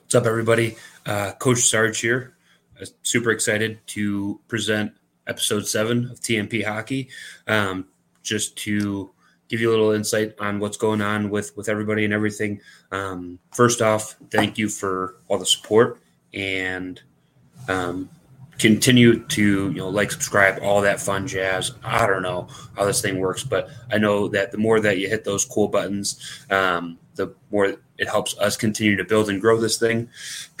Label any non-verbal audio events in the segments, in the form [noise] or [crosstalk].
What's up, everybody? Uh, Coach Sarge here. Uh, super excited to present episode seven of TNP Hockey. Um, just to give you a little insight on what's going on with with everybody and everything. Um, first off, thank you for all the support and um, continue to you know like subscribe all that fun jazz i don't know how this thing works but i know that the more that you hit those cool buttons um, the more it helps us continue to build and grow this thing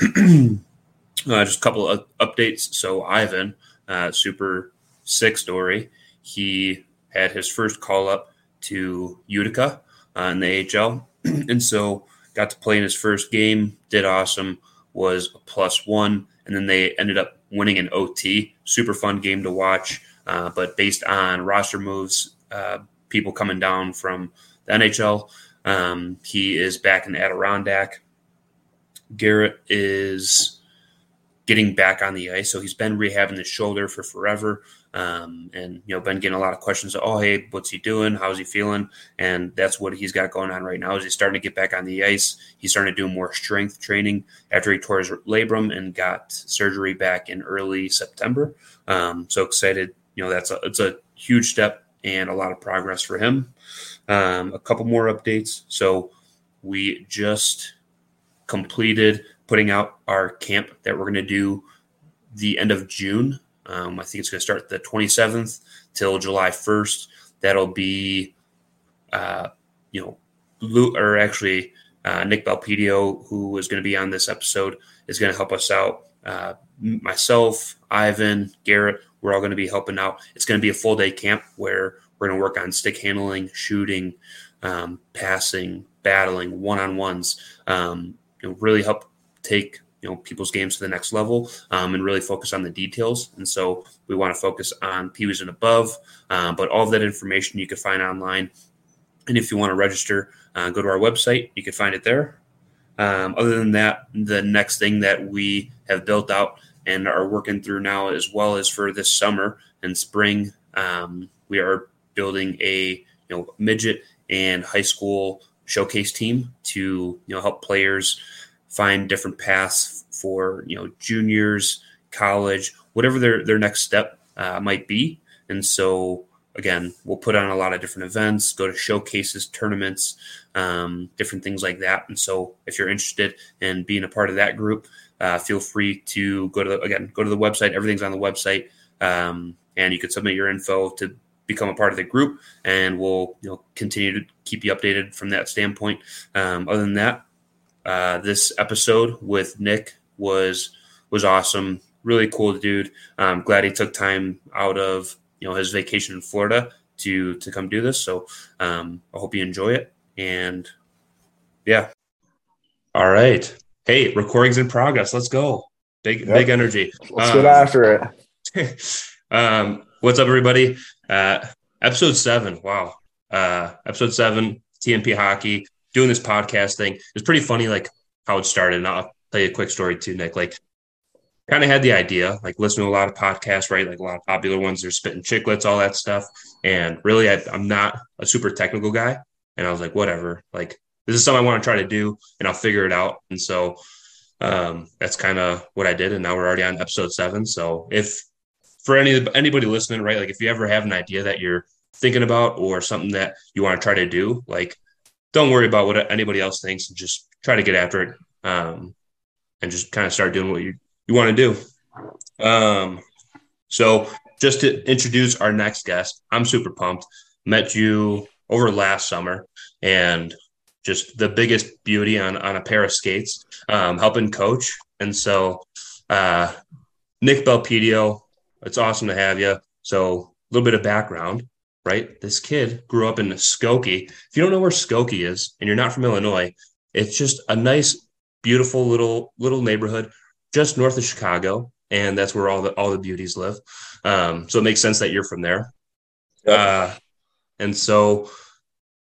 [clears throat] uh, just a couple of updates so ivan uh, super sick story he had his first call up to utica uh, in the ahl [clears throat] and so got to play in his first game did awesome was a plus one and then they ended up winning an OT. Super fun game to watch. Uh, but based on roster moves, uh, people coming down from the NHL, um, he is back in Adirondack. Garrett is getting back on the ice, so he's been rehabbing his shoulder for forever. Um, and you know, been getting a lot of questions. Oh, hey, what's he doing? How's he feeling? And that's what he's got going on right now. Is he's starting to get back on the ice. He's starting to do more strength training after he tore his labrum and got surgery back in early September. Um, so excited. You know, that's a it's a huge step and a lot of progress for him. Um, a couple more updates. So we just completed putting out our camp that we're going to do the end of June um, I think it's going to start the 27th till July 1st. That'll be, uh, you know, Lou, or actually uh, Nic Belpedio, who is going to be on this episode, is going to help us out. Uh, myself, Ivan, Garrett, we're all going to be helping out. It's going to be a full day camp where we're going to work on stick handling, shooting, um, passing, battling, one on ones. Um, you know, really help take you know people's games to the next level um, and really focus on the details. And so we want to focus on peewees and above. Uh, but all of that information you can find online. And if you want to register, uh, go to our website. You can find it there. Um, other than that, the next thing that we have built out and are working through now, as well as for this summer and spring, um, we are building a you know midget and high school showcase team to you know help players find different paths for you know juniors, college, whatever their their next step uh, might be. And so again, we'll put on a lot of different events, go to showcases, tournaments, um, different things like that. And so if you're interested in being a part of that group, uh, feel free to go to the, again go to the website. Everything's on the website, um, and you can submit your info to become a part of the group, and we'll you know continue to keep you updated from that standpoint. Um, other than that, uh, this episode with Nic was was awesome. Really cool dude. I'm glad he took time out of you know his vacation in Florida to to come do this. So um, I hope you enjoy it. And yeah, all right. Hey, recordings in progress. Let's go. Big yep. big energy. Let's um, get after it. [laughs] um, what's up, everybody? Uh, episode seven. Wow. Uh, episode seven. TNP hockey doing this podcast thing. It's pretty funny, like how it started. And I'll tell you a quick story too, Nic. Like, kind of had the idea, like listening to a lot of podcasts, right? Like a lot of popular ones. They're spitting Chiclets, all that stuff. And really, I, I'm not a super technical guy. And I was like, whatever. Like, this is something I want to try to do, and I'll figure it out. And so um, that's kind of what I did. And now we're already on episode seven. So if for any anybody listening, right, like if you ever have an idea that you're thinking about or something that you want to try to do, like don't worry about what anybody else thinks and just try to get after it um, and just kind of start doing what you, you want to do. Um, so, just to introduce our next guest, I'm super pumped. Met you over last summer and just the biggest beauty on, on a pair of skates, um, helping coach. And so, uh, Nic Belpedio, it's awesome to have you. So, a little bit of background right? This kid grew up in Skokie. If you don't know where Skokie is and you're not from Illinois, it's just a nice, beautiful little little neighborhood just north of Chicago, and that's where all the all the beauties live. Um, so it makes sense that you're from there. Yep. Uh, and so,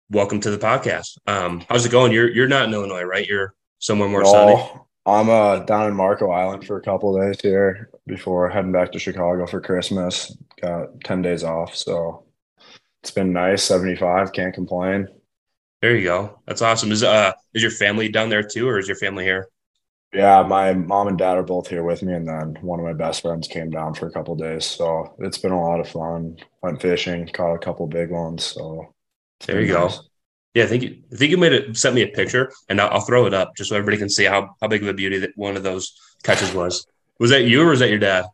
welcome to the podcast. Um, how's it going? You're you're not in Illinois, right? You're somewhere more no, sunny. I'm uh, down in Marco Island for a couple days here before heading back to Chicago for Christmas. Got ten days off, so it's been nice. 75, can't complain. There you go. That's awesome. Is uh is your family down there too, or is your family here? Yeah, my mom and dad are both here with me, and then one of my best friends came down for a couple days. So it's been a lot of fun. Went fishing, caught a couple big ones. So there you nice. go. Yeah, I think you, I think you made it. Sent me a picture, and I'll, I'll, throw it up just so everybody can see how how big of a beauty that one of those catches was. Was that you or was that your dad?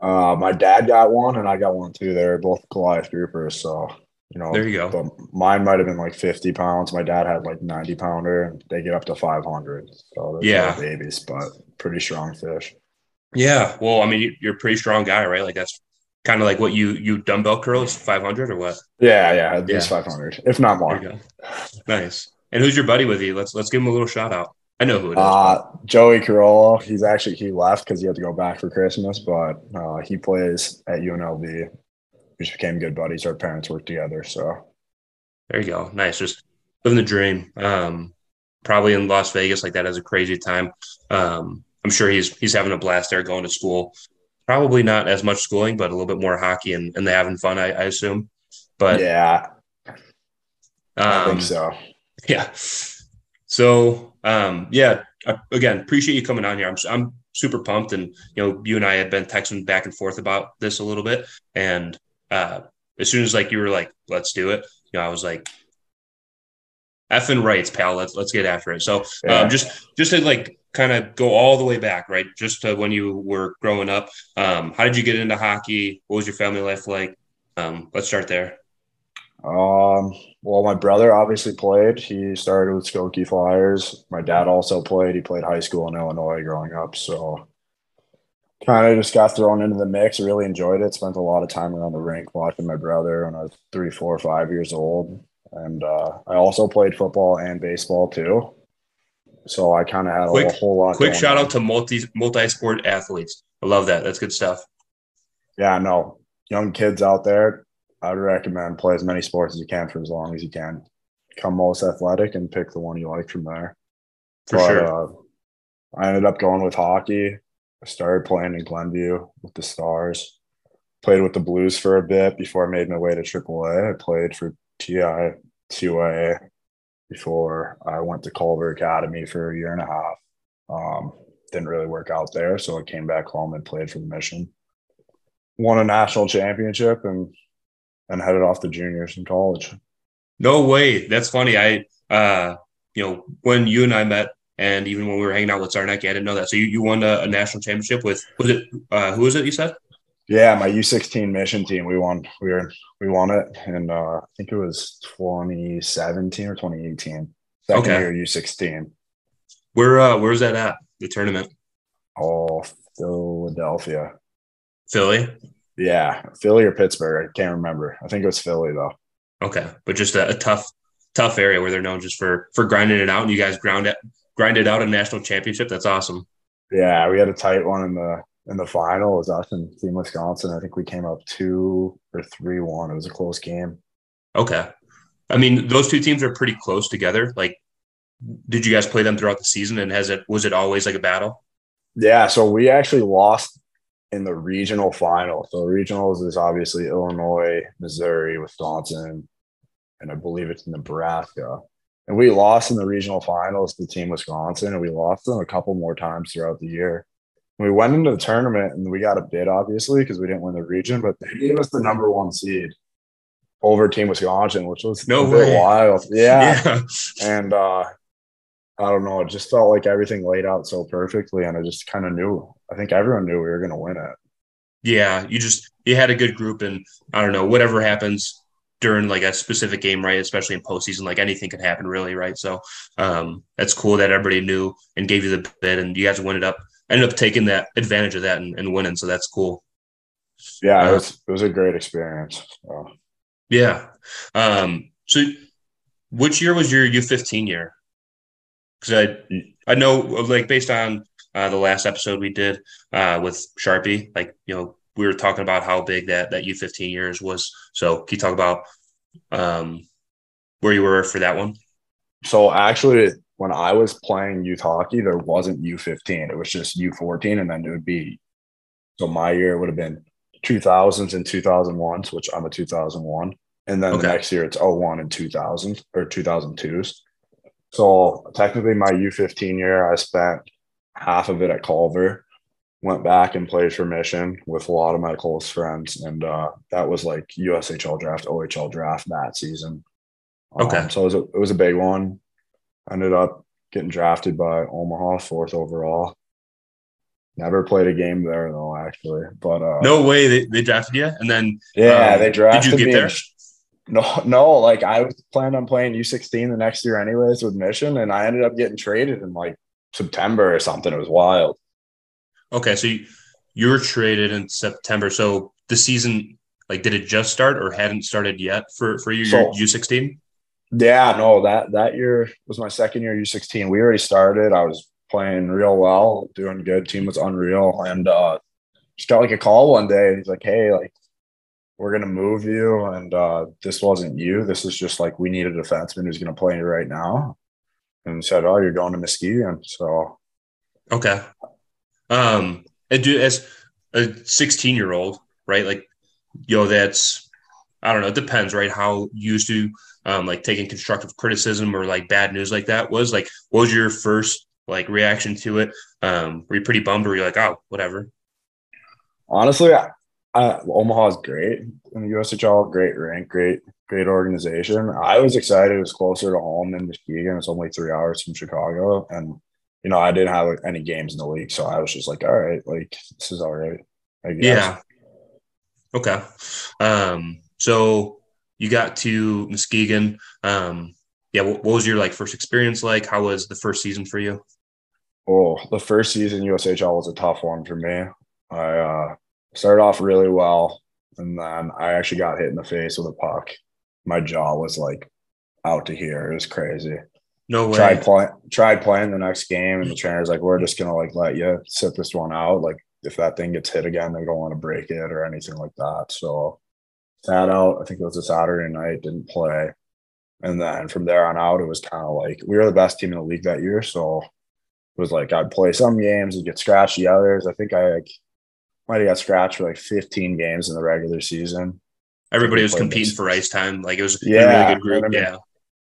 Uh, my dad got one, and I got one too. They're both Goliath groupers, so you know. There you go. But mine might have been like fifty pounds. My dad had like ninety pounder, and they get up to five hundred. So yeah, babies, but pretty strong fish. Yeah, well, I mean, you're a pretty strong guy, right? Like that's kind of like what you you dumbbell curls 500 or what? Yeah, yeah, at least yeah. 500, if not more. Nice. And who's your buddy with you? Let's let's give him a little shout out. I know who it is. Uh, Joey Corolla. He's actually he left because he had to go back for Christmas, but uh, he plays at UNLV. We just became good buddies. Our parents work together, so there you go. Nice, just living the dream. Um, probably in Las Vegas, like that has a crazy time. Um, I'm sure he's he's having a blast there, going to school. Probably not as much schooling, but a little bit more hockey, and, and they're having fun. I, I assume. But yeah, I think um, so. Yeah. So um, yeah, again, appreciate you coming on here. I'm I'm super pumped, and you know, you and I had been texting back and forth about this a little bit, and uh, as soon as like you were like, let's do it, you know, I was like, effing rights, pal. Let's let's get after it. So um, yeah. um, just just to like kind of go all the way back, right? Just to when you were growing up. Um, how did you get into hockey? What was your family life like? Um, let's start there. Um, well, my brother obviously played. He started with Skokie Flyers. My dad also played. He played high school in Illinois growing up. So kind of just got thrown into the mix. Really enjoyed it. Spent a lot of time around the rink watching my brother when I was three, four, five years old. And uh, I also played football and baseball too. So I kind of had a quick, whole lot. Quick shout on. out to multi multi sport athletes. I love that. That's good stuff. Yeah, no, young kids out there, I'd recommend play as many sports as you can for as long as you can. Become most athletic and pick the one you like from there. For but, sure. Uh, I ended up going with hockey. I started playing in Glenview with the Stars. Played with the Blues for a bit before I made my way to AAA. I played for TI, CYA before I went to Culver Academy for a year and a half. Um, didn't really work out there, so I came back home and played for the Mission. Won a national championship and and headed off to juniors in college. No way. That's funny. I, uh, you know, when you and I met, and even when we were hanging out with Zarnecki, I didn't know that. So you, you won a, a national championship with was it uh, who was it? You said? Yeah, my U16 mission team. We won. We were we won it, and uh, I think it was 2017 or 2018. Second okay. year U16. Where uh, where's that at? The tournament? Oh, Philadelphia. Philly. Yeah, Philly or Pittsburgh. I can't remember. I think it was Philly though. Okay, but just a, a tough, tough area where they're known just for for grinding it out, and you guys ground it, grinded out a national championship. That's awesome. Yeah, we had a tight one in the in the final. Was us and Team Wisconsin. I think we came up two or three one. It was a close game. Okay, I mean those two teams are pretty close together. Like, did you guys play them throughout the season? And has it was it always like a battle? Yeah, so we actually lost in the regional final. So regionals is obviously Illinois, Missouri, Wisconsin, and I believe it's Nebraska. And we lost in the regional finals to Team Wisconsin, and we lost them a couple more times throughout the year. We went into the tournament and we got a bid, obviously, because we didn't win the region, but they gave us the number one seed over Team Wisconsin, which was no way. wild. [laughs] Yeah. yeah. And uh, I don't know. It just felt like everything laid out so perfectly, and I just kind of knew. I think everyone knew we were going to win it. Yeah, you just you had a good group, and I don't know whatever happens during like a specific game, right? Especially in postseason, like anything can happen, really, right? So um, that's cool that everybody knew and gave you the bid, and you guys went it up, ended up taking that advantage of that and, and winning. So that's cool. Yeah, uh, it was it was a great experience. So. Yeah. Um, so, which year was your U fifteen year? because I I know like based on uh, the last episode we did uh, with Sharpie, like you know we were talking about how big that that U fifteen years was. So can you talk about um, where you were for that one? So I actually, when I was playing youth hockey, there wasn't U fifteen. It was just U fourteen, and then it would be. So my year would have been 2000s and 2001s, which I'm a 2001. And then okay. the next year it's 01 and 2000 or 2002s. So technically, my U15 year, I spent half of it at Culver. Went back and played for Mission with a lot of my close friends, and uh, that was like USHL draft, OHL draft that season. Okay, um, so it was, a, it was a big one. Ended up getting drafted by Omaha, fourth overall. Never played a game there though, actually. But uh, no way they, they drafted you, and then yeah, um, they drafted. Did you get there? No, no. Like I was planned on playing U sixteen the next year, anyways, with Mission, and I ended up getting traded in like September or something. It was wild. Okay, so you, you were traded in September. So the season, like, did it just start or hadn't started yet for for you? So, U sixteen. Yeah, no that that year was my second year U sixteen. We already started. I was playing real well, doing good. Team was unreal, and uh, just got like a call one day. He's like, "Hey, like we're gonna move you, and uh, this wasn't you. This is just like we need a defenseman who's gonna play right now." And said, "Oh, you're going to Muskegon." So, okay. Um, and do as a 16 year old, right? Like, yo, that's I don't know. It depends, right? How used to um, like taking constructive criticism or like bad news like that was. Like, what was your first like reaction to it? Um, were you pretty bummed, or were you like, oh, whatever? Honestly, I, I, Omaha is great in the USHL. Great rank, great, great organization. I was excited. It was closer to home than Muskegon. It's only three hours from Chicago, and you know, I didn't have any games in the league, so I was just like, all right, like this is all right. I guess. Yeah. Okay. Um, so you got to Muskegon. Um, yeah, what, what was your like first experience like? How was the first season for you? Oh, the first season USHL was a tough one for me. I uh, started off really well, and then I actually got hit in the face with a puck. My jaw was like out to here. It was crazy. No way. Tried playing, tried playing the next game, and the trainer's like, "We're just gonna like let you sit this one out. Like if that thing gets hit again, they don't want to break it or anything like that." So sat out. I think it was a Saturday night. Didn't play, and then from there on out, it was kind of like we were the best team in the league that year. So it was like I'd play some games and get scratched the others. I think I like might have got scratched for like 15 games in the regular season. Everybody was competing this. for ice time. Like it was yeah, a really good group. I mean, yeah.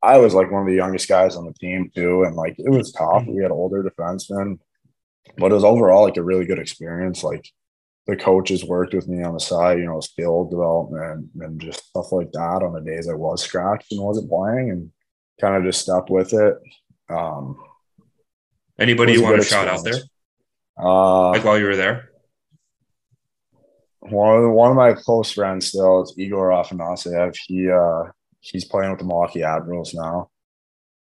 I was like one of the youngest guys on the team too. And like it was tough. Mm-hmm. We had older defensemen, but it was overall like a really good experience. Like the coaches worked with me on the side, you know, skill development and just stuff like that on the days I was scratched and wasn't playing and kind of just stuck with it. Um, Anybody you want to shout out there? Uh, like while you were there? One of, one of my close friends still is Igor Afanasyev. He uh, he's playing with the Milwaukee Admirals now.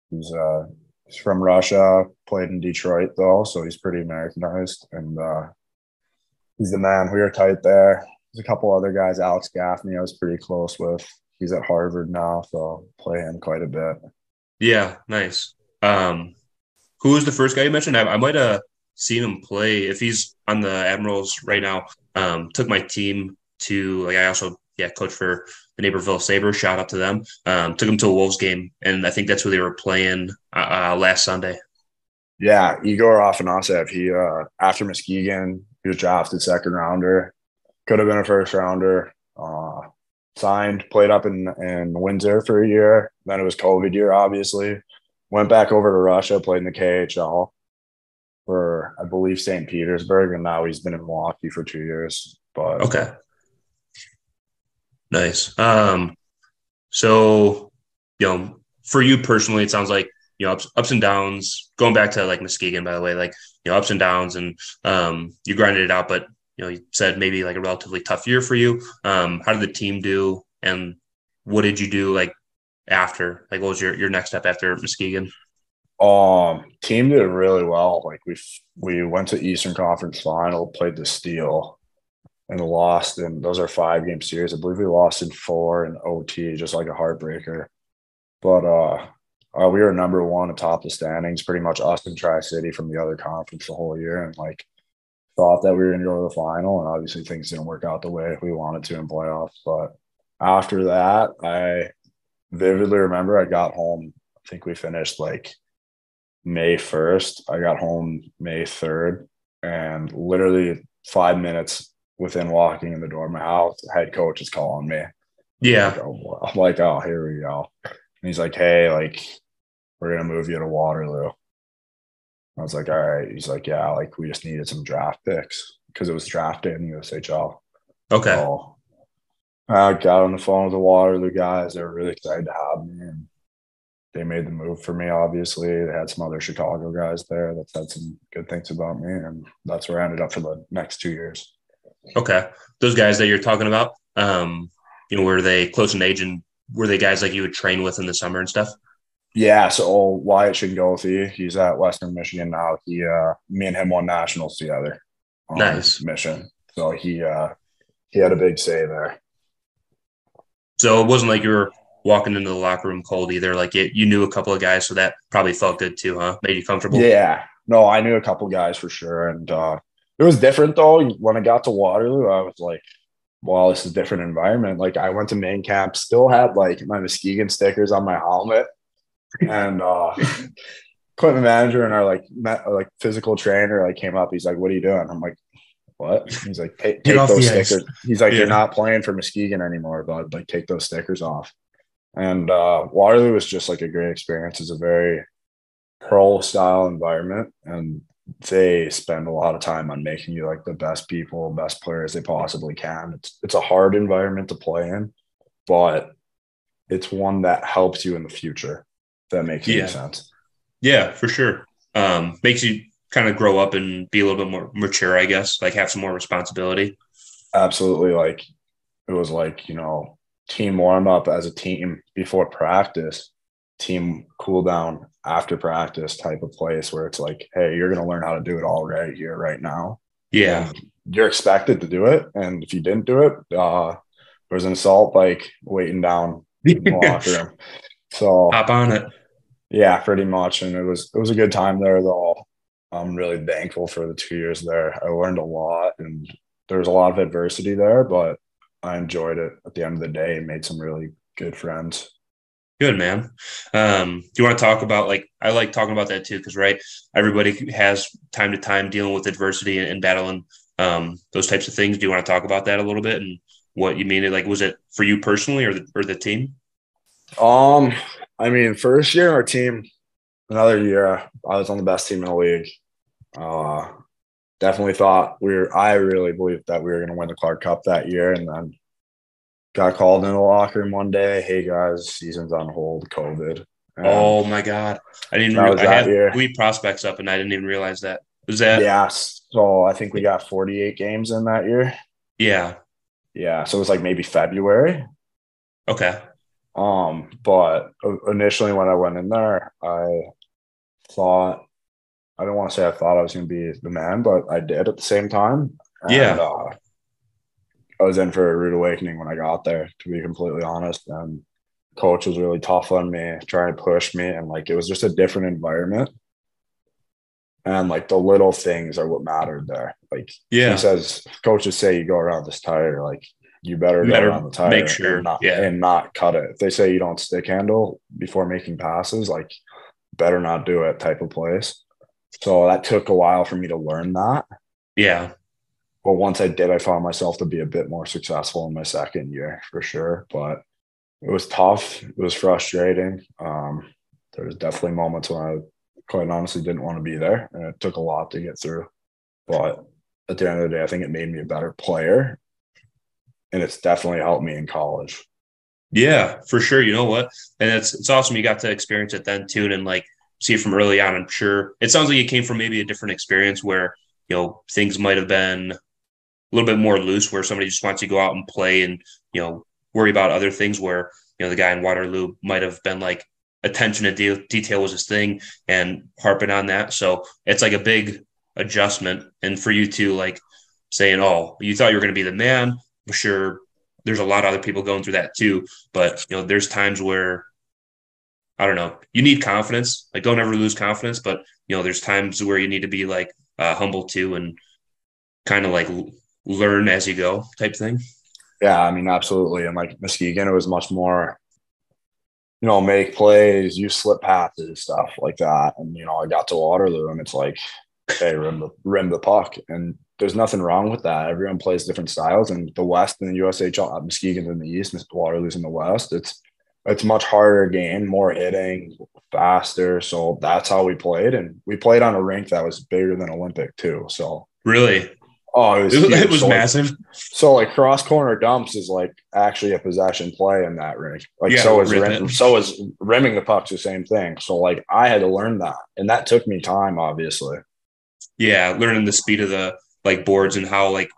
He's uh, he's from Russia, played in Detroit though, so he's pretty Americanized, and uh, he's the man. We were tight there. There's a couple other guys. Alex Gaffney, I was pretty close with. He's at Harvard now, so play him quite a bit. Yeah, nice. Um, who was the first guy you mentioned? I, I might have seen him play if he's on the Admirals right now. Um, took my team to like I also yeah coach for the Naperville Sabres. Shout out to them. Um, took them to a Wolves game, and I think that's where they were playing uh, uh, last Sunday. Yeah, Igor Afanasyev. He uh, after Muskegon, he was drafted second rounder. Could have been a first rounder. Uh, signed, played up in in Windsor for a year. Then it was COVID year, obviously. Went back over to Russia, played in the KHL for I believe St. Petersburg, and now he's been in Milwaukee for two years. But okay, nice. Um, so you know, for you personally, it sounds like you know ups, ups and downs. Going back to like Muskegon, by the way, like you know ups and downs, and um, you grinded it out. But you know, you said maybe like a relatively tough year for you. Um, how did the team do, and what did you do like after? Like, what was your your next step after Muskegon? Um, team did really well. Like we we went to Eastern Conference Final, played the Steel, and lost. And those are five game series. I believe we lost in four and OT, just like a heartbreaker. But uh, uh, we were number one atop the standings, pretty much us and Tri City from the other conference the whole year, and like thought that we were going to go to the final. And obviously, things didn't work out the way we wanted to in playoffs. But after that, I vividly remember I got home. I think we finished like May 1st. I got home May 3rd, and literally five minutes within walking in the door of my house, head coach is calling me. Yeah. Like, oh, I'm like, oh, here we go. And he's like, hey, like, we're gonna move you to Waterloo. I was like, all right. He's like, yeah, like we just needed some draft picks because it was drafted in the USHL. Okay. So I got on the phone with the Waterloo guys. They were really excited to have me. And they made the move for me, obviously. They had some other Chicago guys there that said some good things about me. And that's where I ended up for the next two years. Okay. Those guys that you're talking about, um, you know, were they close in age and were they guys like you would train with in the summer and stuff? Yeah, so Wyatt Schingoethe, he's at Western Michigan now. He uh me and him won nationals together. Nice. Mission. So he uh he had a big say there. So it wasn't like you were walking into the locker room cold either. Like it, you knew a couple of guys, so that probably felt good too, huh? Made you comfortable. Yeah. No, I knew a couple guys for sure. And uh it was different though. When I got to Waterloo, I was like, well, this is a different environment. Like I went to main camp, still had like my Muskegon stickers on my helmet and uh [laughs] equipment manager and our like met, like physical trainer like came up. He's like, "What are you doing?" I'm like, "What?" He's like, "Take, take those stickers." He's like, yeah. "You're not playing for Muskegon anymore, but like take those stickers off." And uh, Waterloo was just like a great experience. It's a very pro style environment, and they spend a lot of time on making you like the best people, best players they possibly can. It's it's a hard environment to play in, but it's one that helps you in the future. that makes yeah. sense. Yeah, for sure. Um, makes you kind of grow up and be a little bit more mature, I guess, like have some more responsibility. Absolutely. Like it was like, you know, team warm up as a team before practice, team cool down after practice type of place where it's like, hey, you're going to learn how to do it all right here, right now. Yeah. And you're expected to do it. And if you didn't do it, uh, there was an assault bike waiting down in the [laughs] locker room. So hop on it. Yeah, pretty much. And it was it was a good time there though. I'm really thankful for the two years there. I learned a lot and there was a lot of adversity there, but I enjoyed it at the end of the day and made some really good friends. Good man. Um, do you want to talk about like I like talking about that too because right, everybody has time to time dealing with adversity and, and battling um, those types of things. Do you want to talk about that a little bit and what you mean? Like, was it for you personally or the, or the team? Um, I mean, first year our team, another year, I was on the best team in the league. Uh, definitely thought we were. I really believed that we were going to win the Clark Cup that year, and then got called in the locker room one day. Hey guys, season's on hold. COVID. And oh my god, I didn't. Re- I had year. three prospects up, and I didn't even realize that. Was that? Yeah. So I think we got 48 games in that year. Yeah. Yeah. So it was like maybe February. Okay. Um, but initially when I went in there, I thought I don't want to say I thought I was going to be the man, but I did at the same time. And, yeah. Uh, I was in for a rude awakening when I got there, to be completely honest. And coach was really tough on me, trying to push me, and like it was just a different environment. And like the little things are what mattered there. Like yeah, he says, coaches say you go around this tire, like you better, you better the tire make sure and not, yeah. and not cut it. If they say you don't stick handle before making passes, like better not do it type of place. So that took a while for me to learn that. Yeah. But once I did, I found myself to be a bit more successful in my second year for sure. But it was tough. It was frustrating. Um, there was definitely moments when I quite honestly didn't want to be there, and it took a lot to get through. But at the end of the day, I think it made me a better player and it's definitely helped me in college. Yeah, for sure. You know what? And it's it's awesome you got to experience it then too, and like see it from early on. I'm sure it sounds like it came from maybe a different experience where you know things might have been a little bit more loose, where somebody just wants to go out and play and you know worry about other things. Where you know the guy in Waterloo might have been like attention to de- detail was his thing and harping on that. So it's like a big adjustment, and for you to like saying, "Oh, you thought you were going to be the man." I'm sure there's a lot of other people going through that too. But you know, there's times where I don't know, you need confidence. Like don't ever lose confidence, but you know, there's times where you need to be like uh, humble too and kind of like learn as you go type thing. Yeah, I mean, absolutely. And like Muskegon, it was much more, you know, make plays, use slip passes, stuff like that. And you know, I got to Waterloo, and it's like, hey, rim the rim the puck, and there's nothing wrong with that. Everyone plays different styles, and the West and the USHL, uh, Muskegon's in the East, Waterloo's in the West. It's it's much harder game, more hitting, faster. So that's how we played, and we played on a rink that was bigger than Olympic too. So really, oh, it was, it, huge. it was so massive. Like, so like cross corner dumps is like actually a possession play in that ring. Like Yeah, so is rim, so is rimming the puck's the same thing. So like I had to learn that, and that took me time, obviously. yeah, learning the speed of the like boards and how like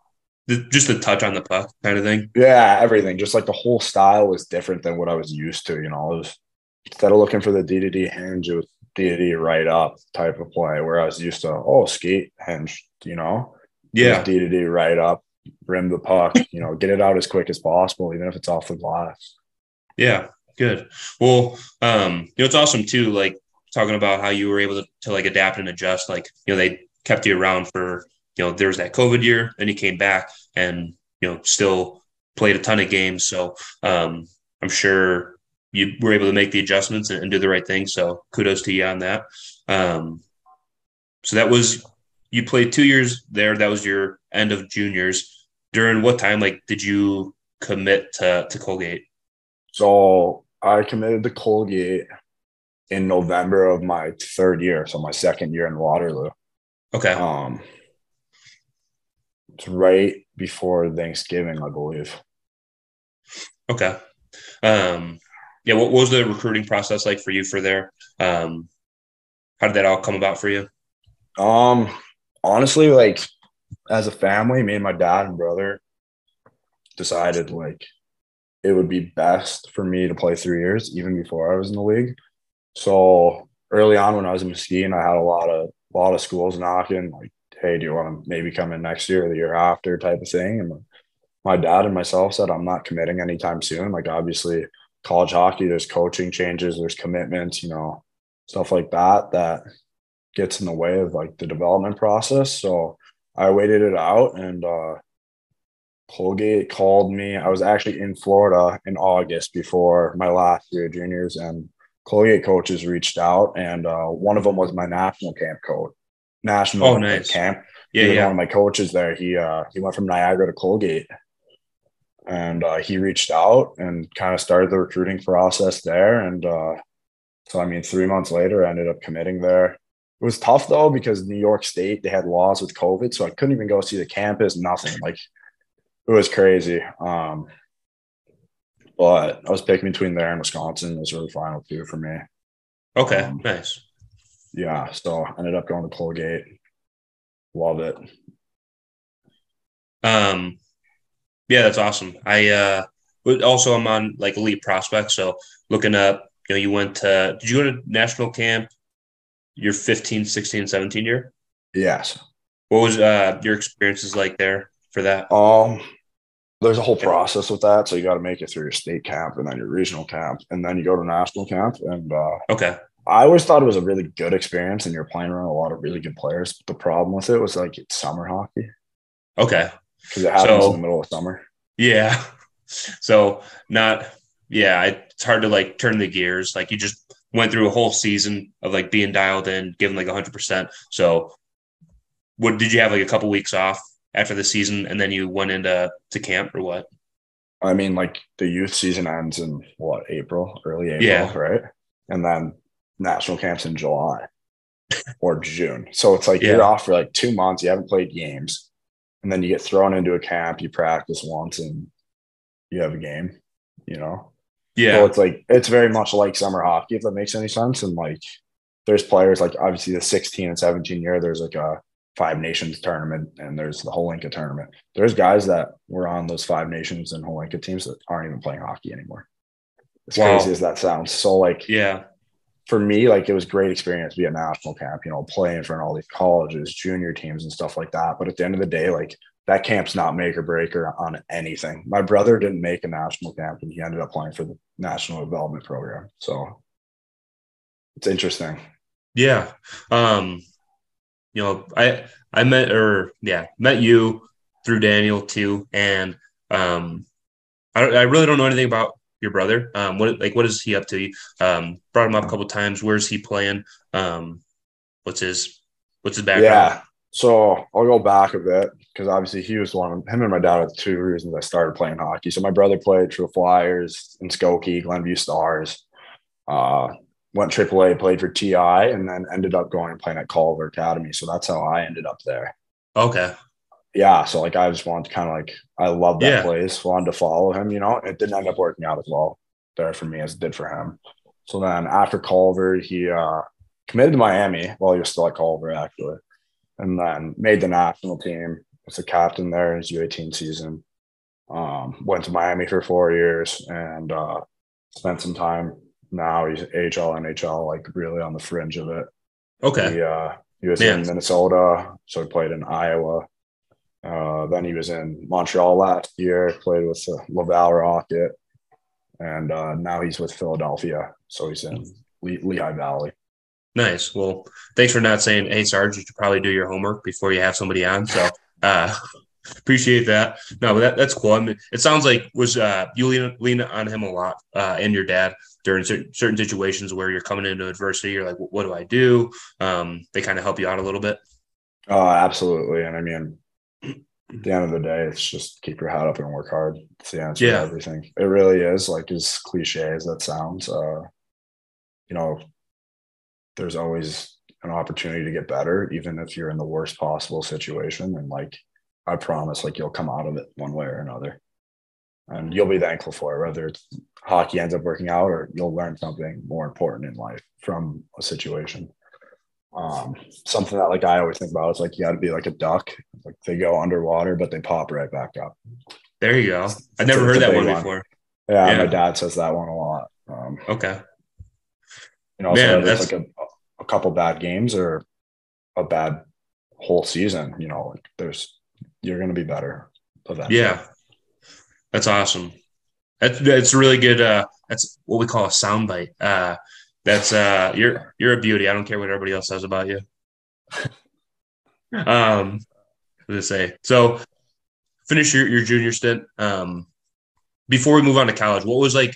the, just the touch on the puck kind of thing. Yeah, everything. Just like the whole style was different than what I was used to. You know, was instead of looking for the D to D hinge, it was D to D right up type of play. Where I was used to, oh, skate hinge. You know, Yeah, D to D right up, rim the puck. You know, get it out as quick as possible, even if it's off the glass. yeah, good. Well, um, you know, it's awesome too. Like talking about how you were able to, to like adapt and adjust. Like you know, they kept you around for you know there was that COVID year, and you came back and you know still played a ton of games. So um, I'm sure you were able to make the adjustments and, and do the right thing. So kudos to you on that. Um, so that was you played two years there. That was your end of juniors. During what time, like, did you commit to to Colgate? So I committed to Colgate in November of my third year, so my second year in Waterloo. Okay. Um, it's right before Thanksgiving, I believe. Okay. Um, yeah. What, what was the recruiting process like for you for there? Um, how did that all come about for you? Um, honestly, like as a family, me and my dad and brother decided like it would be best for me to play three years, even before I was in the league. So early on, when I was in Muskegon, I had a lot of a lot of schools knocking, like, "Hey, do you want to maybe come in next year or the year after?" type of thing. And my dad and myself said, "I'm not committing anytime soon." Like, obviously, college hockey, there's coaching changes, there's commitments, you know, stuff like that that gets in the way of like the development process. So I waited it out and uh Colgate called me. I was actually in Florida in August before my last year of juniors and Colgate coaches reached out and uh one of them was my national camp coach. National Oh, nice. camp. Yeah. he was Yeah. one of my coaches there. He uh he went from Niagara to Colgate. And uh, he reached out and kind of started the recruiting process there. And uh, so, I mean, three months later, I ended up committing there. It was tough though because New York State they had laws with COVID, so I couldn't even go see the campus. Nothing like it was crazy. Um, but I was picking between there and Wisconsin. Those were the final two for me. Okay. Um, nice. Yeah, so I ended up going to Colgate. Love it. Um, yeah, that's awesome. I uh, also I'm on like elite prospects, so looking up. You know, you went to. Did you go to national camp? Your 15, 16, 17 year. Yes. What was uh your experiences like there for that? Um, there's a whole process with that. So you got to make it through your state camp and then your regional camp, and then you go to national camp. And uh, Okay. I always thought it was a really good experience, and you're playing around a lot of really good players. But the problem with it was like it's summer hockey Okay. because it happens So- in the middle of summer. Yeah. [laughs] So not yeah, it's hard to like turn the gears. Like you just went through a whole season of like being dialed in, giving like hundred percent. So what did you have like a couple weeks off after the season and then you went into to camp or what? I mean, like the youth season ends in what April, early April, Yeah. right? And then national camps in July [laughs] or June. So it's like Yeah. you're off for like two months. You haven't played games, and then you get thrown into a camp. You practice once, and you have a game. You know, so Yeah. it's like it's very much like summer hockey, if that makes any sense. And like, there's players like obviously the 16 and 17 year. There's like a Five Nations tournament, and there's the Hlinka tournament. There's guys that were on those Five Nations and Hlinka teams that aren't even playing hockey anymore. As Wow. crazy as that sounds. So like Yeah. for me, like it was great experience to be at national camp, you know, playing in front of all these colleges, junior teams and stuff like that. But at the end of the day, like that camp's not make or break or on anything. My brother didn't make a national camp and he ended up playing for the national development program. So it's interesting. Yeah. Um, you know, I I met or yeah, met you through Daniel too. And um I I really don't know anything about your brother. Um what like what is he up to? Um brought him up a couple times. Where's he playing? Um what's his what's his background? Yeah. So I'll go back a bit because obviously he was one. Him and my dad are the two reasons I started playing hockey. So my brother played for the Flyers in Skokie, Glenview Stars. Uh, went AAA, played for TI, and then ended up going and playing at Culver Academy. So that's how I ended up there. Okay. Yeah. So like I just wanted to kind of like I love that Yeah. place, wanted to follow him. You know, it didn't end up working out as well there for me as it did for him. So then after Culver, he uh, committed to Miami while he was still at Culver actually, and then made the national team. Was a captain there in his U18 season. Um, went to Miami for four years and uh, spent some time. Now he's AHL, NHL, like really on the fringe of it. Okay. He, uh, he was Man. in Minnesota, so he played in Iowa. Uh, then he was in Montreal last year, played with the Laval Rocket, and uh, now he's with Philadelphia. So he's in Le- Lehigh Valley. Nice. Well, thanks for not saying, "Hey, Sarge, you should probably do your homework before you have somebody on." So, uh, [laughs] appreciate that. No, but that, that's cool. I mean, it sounds like was uh, you lean lean on him a lot uh, and your dad during cer- certain situations where you're coming into adversity. You're like, "What do I do?" Um, they kind of help you out a little bit. Oh, absolutely. And I mean, at the end of the day, it's just keep your head up and work hard. It's the answer Yeah. to everything. It really is. Like as cliche as that sounds, uh, you know, there's always an opportunity to get better, even if you're in the worst possible situation. And like I promise, like you'll come out of it one way or another. And you'll be thankful for it, whether it's hockey ends up working out or you'll learn something more important in life from a situation um something that like i always think about is like you got to be like a duck like they go underwater but they pop right back up There you go. I never It's heard that one one. before. yeah, Yeah. my dad says that one a lot um Okay. you know Man, so that's- like a, a couple bad games or a bad whole season you know like there's you're gonna be better eventually. Yeah, that's awesome. That's that's really good. Uh, that's what we call a soundbite. Uh, that's uh, you're you're a beauty. I don't care what everybody else says about you. [laughs] Um, to say? So, finish your your junior stint. Um, before we move on to college, what was like?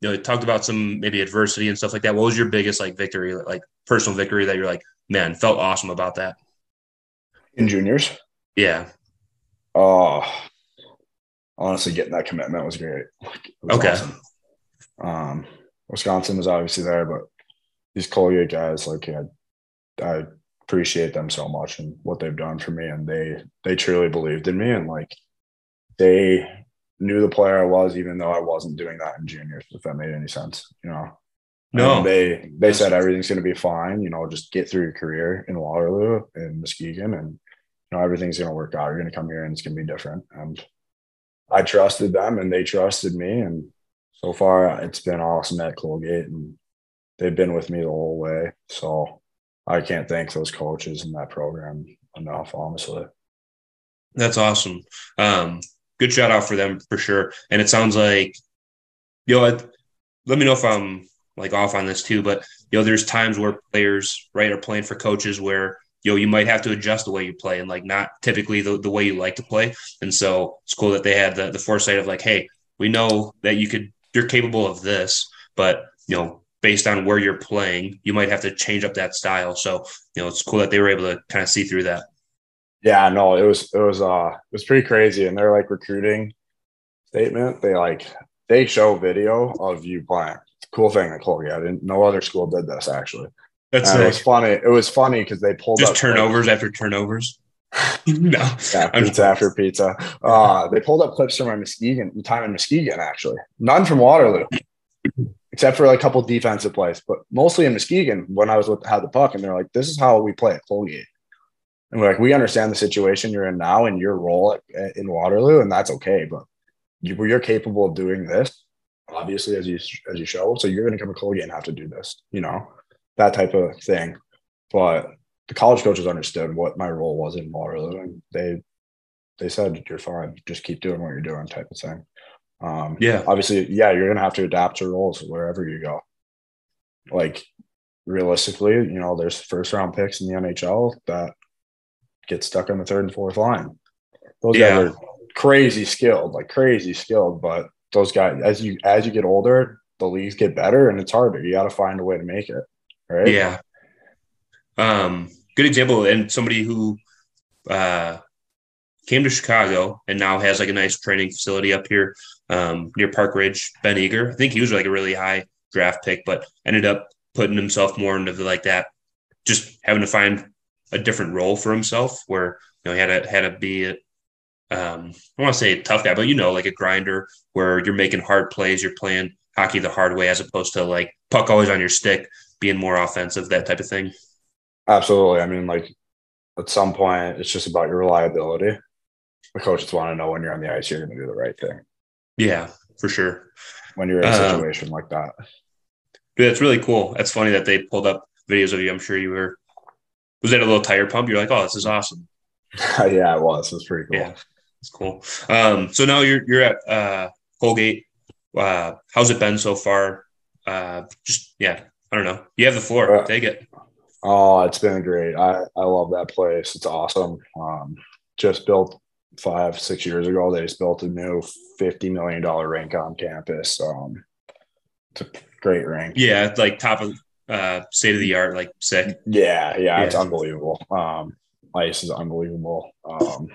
You know, talked about some maybe adversity and stuff like that. What was your biggest like victory, like personal victory that you're like, man, felt awesome about that? in juniors Yeah. oh honestly getting that commitment was great was Okay. awesome. um wisconsin was obviously there but these colgate guys like I, I appreciate them so much and what they've done for me and they they truly believed in me and like they knew the player i was even though i wasn't doing that in juniors if that made any sense you know No. And they they said everything's going to be fine. You know, just get through your career in Waterloo and Muskegon, and you know everything's going to work out. You're going to come here and it's going to be different. And I trusted them, and they trusted me. And so far, it's been awesome at Colgate, and they've been with me the whole way. So I can't thank those coaches and that program enough, honestly. That's awesome. Um, good shout out for them for sure. And it sounds like, you know, let me know if I'm like off on this too, but you know, there's times where players, right, are playing for coaches where you know you might have to adjust the way you play and like not typically the, the way you like to play. And so it's cool that they had the, the foresight of like, hey, we know that you could you're capable of this, but you know, based on where you're playing, you might have to change up that style. So, you know, it's cool that they were able to kind of see through that. Yeah, no, it was it was uh it was pretty crazy. And their like recruiting statement, they like they show video of you playing. Cool thing at Colgate. I didn't no other school did this actually. That's And it was funny. It was funny because they pulled just up turnovers after turnovers. [laughs] no, Yeah, pizza after pizza. Uh, they pulled up clips from my Muskegon time in Muskegon, actually. None from Waterloo, except for like a couple defensive plays, but mostly in Muskegon when I was with had the puck, and they're like, "This is how we play at Colgate." And we're like, "We understand the situation you're in now and your role at, in Waterloo, and that's okay, but you, you're capable of doing this, obviously, as you as you show. So you're going to come to Colgate and have to do this, you know, that type of thing." But the college coaches understood what my role was in Waterloo, and they they said you're fine, just keep doing what you're doing, type of thing. Um, Yeah. obviously, yeah, you're gonna have to adapt to roles wherever you go. Like realistically, you know, there's first round picks in the NHL that get stuck on the third and fourth line. Those Yeah. guys are crazy skilled, like crazy skilled, but those guys, as you as you get older, the leagues get better, and it's harder. You got to find a way to make it, right? yeah. Um, good example, and somebody who uh, came to Chicago and now has like a nice training facility up here um, near Park Ridge. Ben Eager, I think he was like a really high draft pick, but ended up putting himself more into the, like that, just having to find a different role for himself where you know he had to had to be a, um, I want to say a tough guy, but you know, like a grinder where you're making hard plays, you're playing hockey the hard way as opposed to like puck always on your stick, being more offensive, that type of thing. Absolutely. I mean, like at some point, it's just about your reliability. The coaches want to know when you're on the ice, you're going to do the right thing. Yeah, for sure. When you're in a um, situation um, like that. Dude, that's really cool. That's funny that they pulled up videos of you. I'm sure you were. Was that a little tire pump? You're like, oh, this is awesome. [laughs] yeah, it was. It was pretty cool. Yeah, it's cool. Um, so now you're you're at uh, Colgate. Uh, how's it been so far? Uh, just yeah, I don't know. You have the floor. Take it. Oh, it's been great. I, I love that place. It's awesome. Um, just built five, six years ago. They just built a new $50 million rink on campus. Um, it's a great rink. Yeah. Like top of uh, state of the art, like sick. Yeah, yeah. Yeah. It's unbelievable. Um, ice is unbelievable. Um,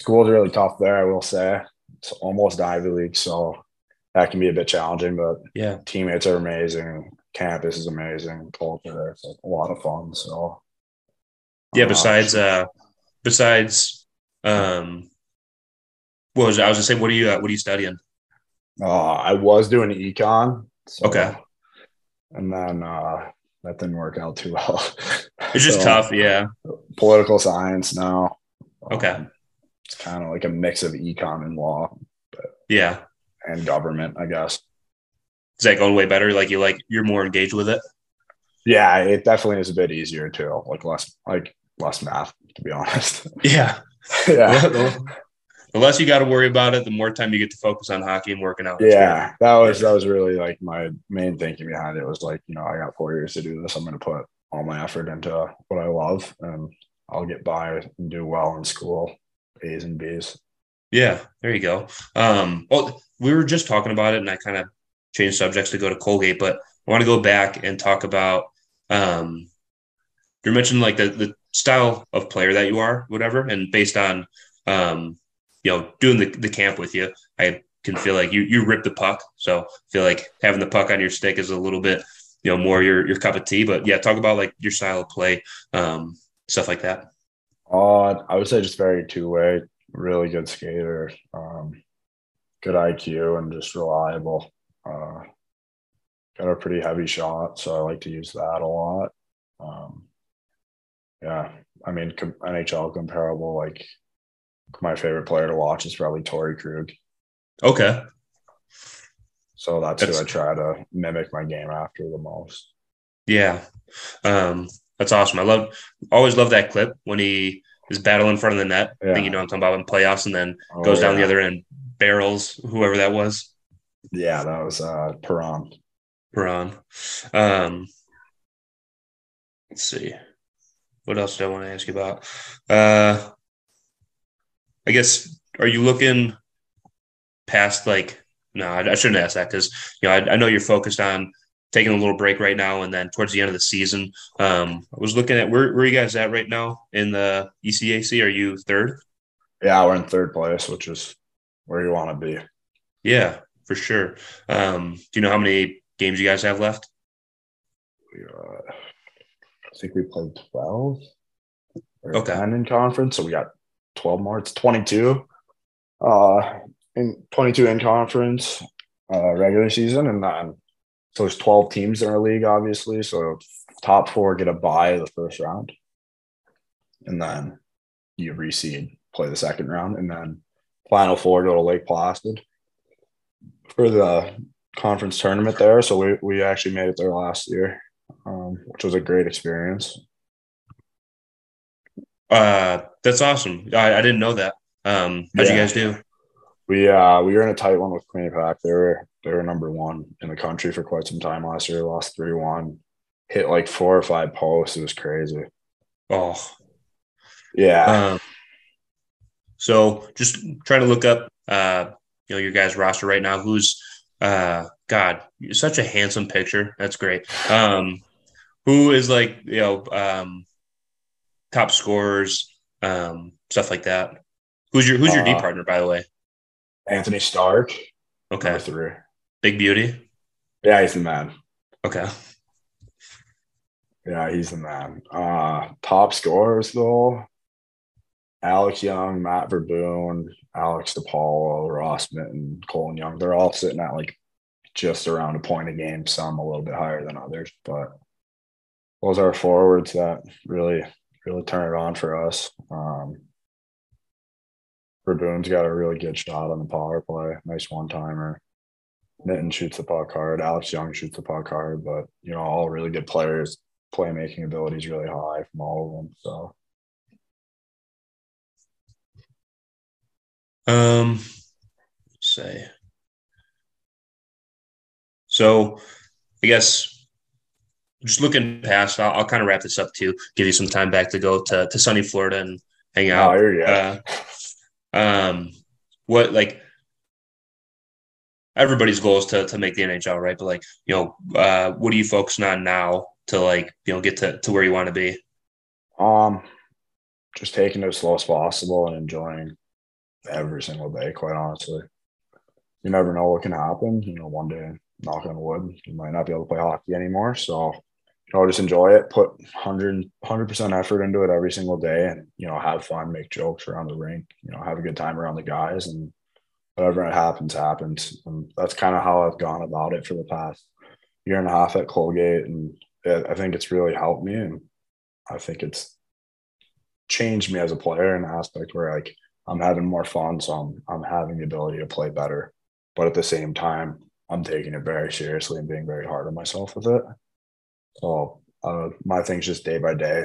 school's really tough there. I will say it's almost Ivy League. So that can be a bit challenging, but yeah, teammates are amazing campus is amazing. Culture it's like a lot of fun. So yeah. Uh, besides, uh, besides, um, what was I was just saying. What are you uh, What are you studying? Uh, I was doing econ. So, okay. And then uh, that didn't work out too well. It's just [laughs] tough, yeah. Political science now. Okay. Um, it's kind of like a mix of econ and law. But, yeah. And government, I guess is that going way better? Like you like you're more engaged with it? Yeah, it definitely is a bit easier too. Like less like less math, to be honest. Yeah. [laughs] yeah. The less you got to worry about it, the more time you get to focus on hockey and working out. Yeah, that was that was really like my main thinking behind it was like, you know, I got four years to do this. I'm going to put all my effort into what I love, and I'll get by and do well in school, A's and B's. Yeah, there you go. Um, well, we were just talking about it, and I kind of changed subjects to go to Colgate, but I want to go back and talk about um, you mentioned like the the style of player that you are, whatever, and based on um, you know doing the, the camp with you, I can feel like you you rip the puck. So I feel like having the puck on your stick is a little bit you know more your your cup of tea. But yeah, talk about like your style of play, um, stuff like that. Uh, I would say just very two way, really good skater, um, good IQ, and just reliable. Uh, got a pretty heavy shot, so I like to use that a lot. Um, yeah, I mean com- NHL comparable. Like my favorite player to watch is probably Torey Krug. Okay. So that's, that's, who I try to mimic my game after the most. Yeah, um, that's awesome. I love always love that clip when he is battling in front of the net. Yeah. I think you know I'm talking about in playoffs, and then oh, goes down yeah. the other end, barrels whoever that was. Yeah, that was uh Perron. Perron. Um let's see. What else do I want to ask you about? Uh I guess are you looking past like no, I, I shouldn't ask that because you know I, I know you're focused on taking a little break right now and then towards the end of the season. Um, I was looking at where, where are you guys at right now in the ECAC? Are you third? Yeah, we're in third place, which is where you want to be. Yeah for sure. Um, do you know how many games you guys have left? Uh, I think we played 12 okay. 10 in conference. So we got 12 more. It's 22. Uh, in 22 in conference uh, regular season. And then so there's 12 teams in our league, obviously. So top four get a bye the first round. And then you reseed, play the second round. And then final four go to Lake Placid for the conference tournament there. So we, we actually made it there last year, um, which was a great experience. Uh, that's awesome. I, I didn't know that. Um, how'd yeah. you guys do? We uh we were in a tight one with Quinnipiac. They were they were number one in the country for quite some time last year. Lost three one, hit like four or five posts. It was crazy. Oh, yeah. Um, so just trying to look up uh you know your guys roster right now. Who's uh God, such a handsome picture. That's great. Um, who is like you know um, top scorers? um, stuff like that. Who's your Who's your D Uh, partner, by the way? Anthony Stark, Okay, three. Big Beauty. Yeah, he's the man. Okay, Yeah, he's the man. Uh, top scorers though, Alex Young, Matt Verboon, Alex DiPalo, Ross Mitton, Colin Young. They're all sitting at like just around a point a game. Some a little bit higher than others, but those are forwards that really, really turn it on for us. Um, Verboon's got a really good shot on the power play. Nice one timer. Mitton shoots the puck hard. Alex Young shoots the puck hard, but you know, all really good players. Playmaking ability is really high from all of them. So Um, say. So, I guess just looking past, I'll, I'll kind of wrap this up too. Give you some time back to go to to sunny Florida and hang oh, out. you go. Uh, um, what like everybody's goal is to to make the NHL, right? But like, you know, uh, what are you focusing on now to like, you know, get to to where you want to be? Um, just taking it as slow as possible and enjoying every single day. Quite honestly, you never know what can happen. You know, one day, knock on wood, you might not be able to play hockey anymore. So, know, just enjoy it. Put 100 percent effort into it every single day, and you know, have fun, make jokes around the rink. You know, have a good time around the guys, and whatever happens, happens. And that's kind of how I've gone about it for the past year and a half at Colgate, and it, I think it's really helped me, and I think it's changed me as a player in an aspect where like I'm having more fun, so I'm I'm having the ability to play better, but at the same time, I'm taking it very seriously and being very hard on myself with it. So uh, my thing's just day by day.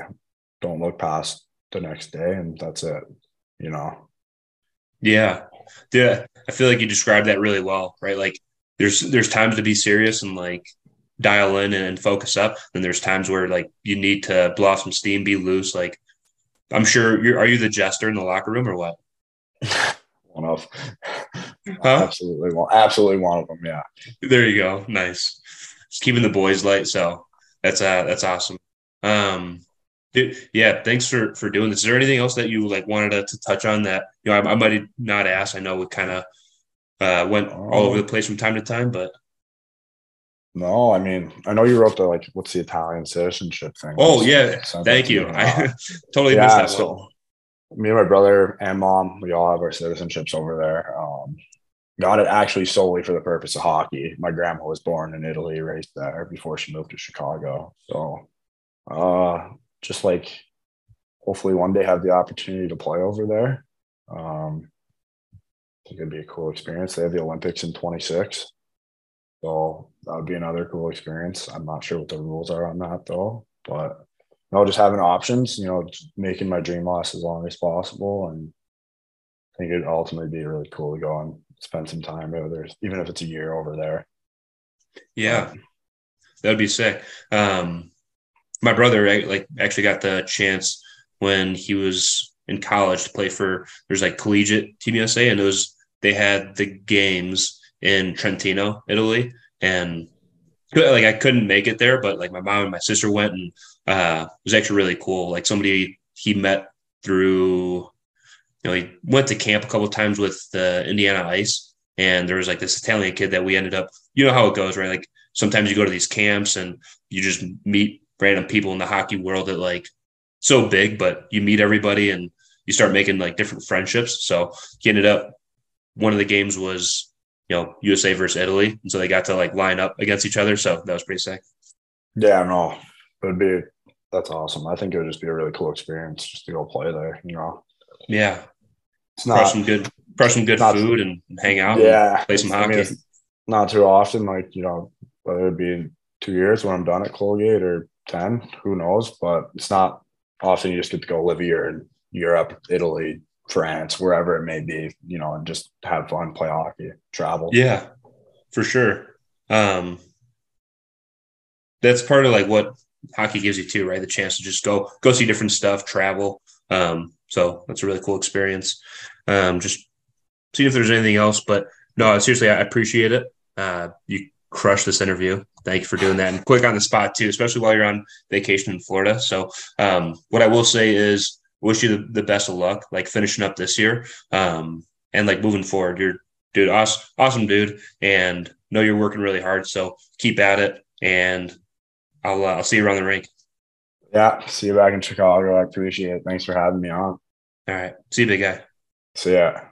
Don't look past the next day, and that's it. You know. Yeah. Yeah. I feel like you described that really well, right? Like there's there's times to be serious and like dial in and focus up. Then there's times where like you need to blow off some steam, be loose. Like I'm sure you're are you the jester in the locker room or what? [laughs] one of Huh? absolutely one absolutely one of them yeah There you go. Nice. Just keeping the boys light. So that's uh that's awesome. Um dude, yeah, thanks for for doing this. Is there anything else that you like wanted to, to touch on that you know I, I might not ask? I know we kind of uh went all over the place from time to time, but no i mean i know you wrote the like what's the italian citizenship thing Oh yeah, thank you. I [laughs] totally yeah missed that so one. me and my brother and mom we all have our citizenships over there um got it actually solely for the purpose of hockey. My grandma was born in italy raised there before she moved to chicago. So uh just like hopefully one day have the opportunity to play over there. Um I think it'd be a cool experience. They have the olympics in 26 so that would be another cool experience. I'm not sure what the rules are on that though but no, just having options, you know, making my dream last as long as possible. And I think it'd ultimately be really cool to go and spend some time over there, even if it's a year over there. Yeah, that'd be sick. Um, my brother eh, like actually got the chance when he was in college to play for there's like collegiate team USA, and was they had the games in Trentino, Italy, and like I couldn't make it there, but like my mom and my sister went, and uh, it was actually really cool. Like somebody he met through, you know, he went to camp a couple of times with the Indiana Ice, and there was like this Italian kid that we ended up. You know how it goes, right? Like sometimes you go to these camps and you just meet random people in the hockey world that like so big, but you meet everybody and you start making like different friendships. So he ended up one of the games was you know USA versus Italy, and so they got to like line up against each other. So that was pretty sick. Yeah, no, it'd be that's awesome. I think it would just be a really cool experience just to go play there. You know, Yeah, it's not, some good, crush some good not- food and hang out. and yeah, play some I mean, hockey. not too often. Like you know, whether it be two years when I'm done at Colgate or ten, who knows? But it's not often you just get to go live a year in Europe, Italy, France, wherever it may be. You know, and just have fun, play hockey, travel. Yeah, for sure. Um, that's part of like what hockey gives you too, right? The chance to just go go see different stuff, travel. Um, so that's a really cool experience. Um, just see if there's anything else, but no, seriously, I appreciate it. Uh, you crushed this interview. Thank you for doing that and quick on the spot too, especially while you're on vacation in Florida. So, um, what I will say is wish you the, the best of luck, like finishing up this year, um, and like moving forward. You're dude, awesome, awesome dude, and know you're working really hard. So keep at it, and I'll uh, I'll see you around the rink. Yeah, see you back in Chicago. I appreciate it. Thanks for having me on. All right, see you, big guy. See ya.